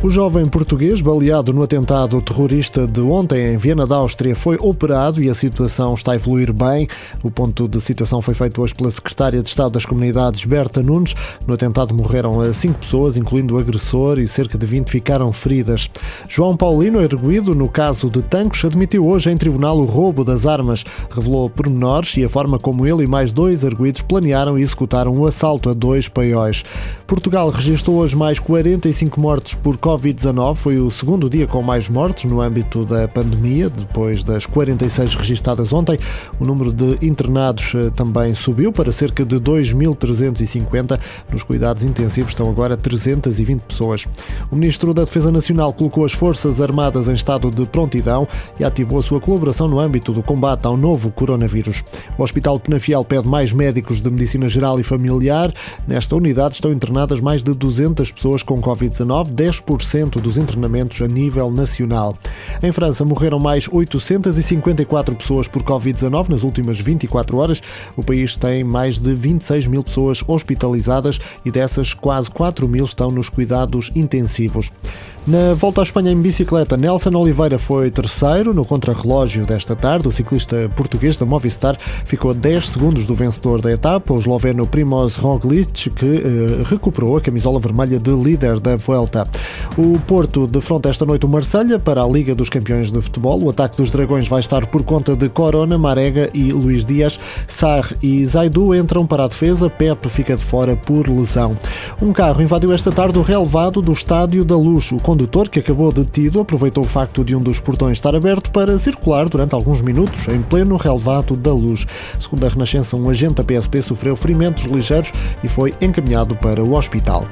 O jovem português, baleado no atentado terrorista de ontem em Viena da Áustria, foi operado e a situação está a evoluir bem. O ponto de situação foi feito hoje pela secretária de Estado das Comunidades, Berta Nunes. No atentado morreram cinco pessoas, incluindo o agressor, e cerca de 20 ficaram feridas. João Paulino, erguido no caso de Tancos, admitiu hoje em tribunal o roubo das armas. Revelou pormenores e a forma como ele e mais dois arguídos planearam e executaram o assalto a dois paióis. Portugal registrou hoje mais 45 mortes por Covid-19 foi o segundo dia com mais mortes no âmbito da pandemia, depois das 46 registadas ontem. O número de internados eh, também subiu para cerca de 2.350. Nos cuidados intensivos estão agora 320 pessoas. O Ministro da Defesa Nacional colocou as Forças Armadas em estado de prontidão e ativou a sua colaboração no âmbito do combate ao novo coronavírus. O Hospital Penafiel pede mais médicos de medicina geral e familiar. Nesta unidade estão internadas mais de 200 pessoas com Covid-19, 10% 10% dos internamentos a nível nacional. Em França, morreram mais 854 pessoas por Covid-19 nas últimas 24 horas. O país tem mais de 26 mil pessoas hospitalizadas e dessas, quase 4 mil estão nos cuidados intensivos. Na volta à Espanha em bicicleta, Nelson Oliveira foi terceiro no contrarrelógio desta tarde. O ciclista português da Movistar ficou a 10 segundos do vencedor da etapa, o esloveno Primoz Roglic, que eh, recuperou a camisola vermelha de líder da Vuelta. O Porto defronta esta noite o Marselha para a Liga dos Campeões de Futebol. O ataque dos Dragões vai estar por conta de Corona, Marega e Luís Dias. Sarre e Zaidu entram para a defesa. Pepe fica de fora por lesão. Um carro invadiu esta tarde o relevado do Estádio da Luz. O condutor, que acabou detido, aproveitou o facto de um dos portões estar aberto para circular durante alguns minutos em pleno relevado da luz. Segundo a Renascença, um agente da PSP sofreu ferimentos ligeiros e foi encaminhado para o hospital.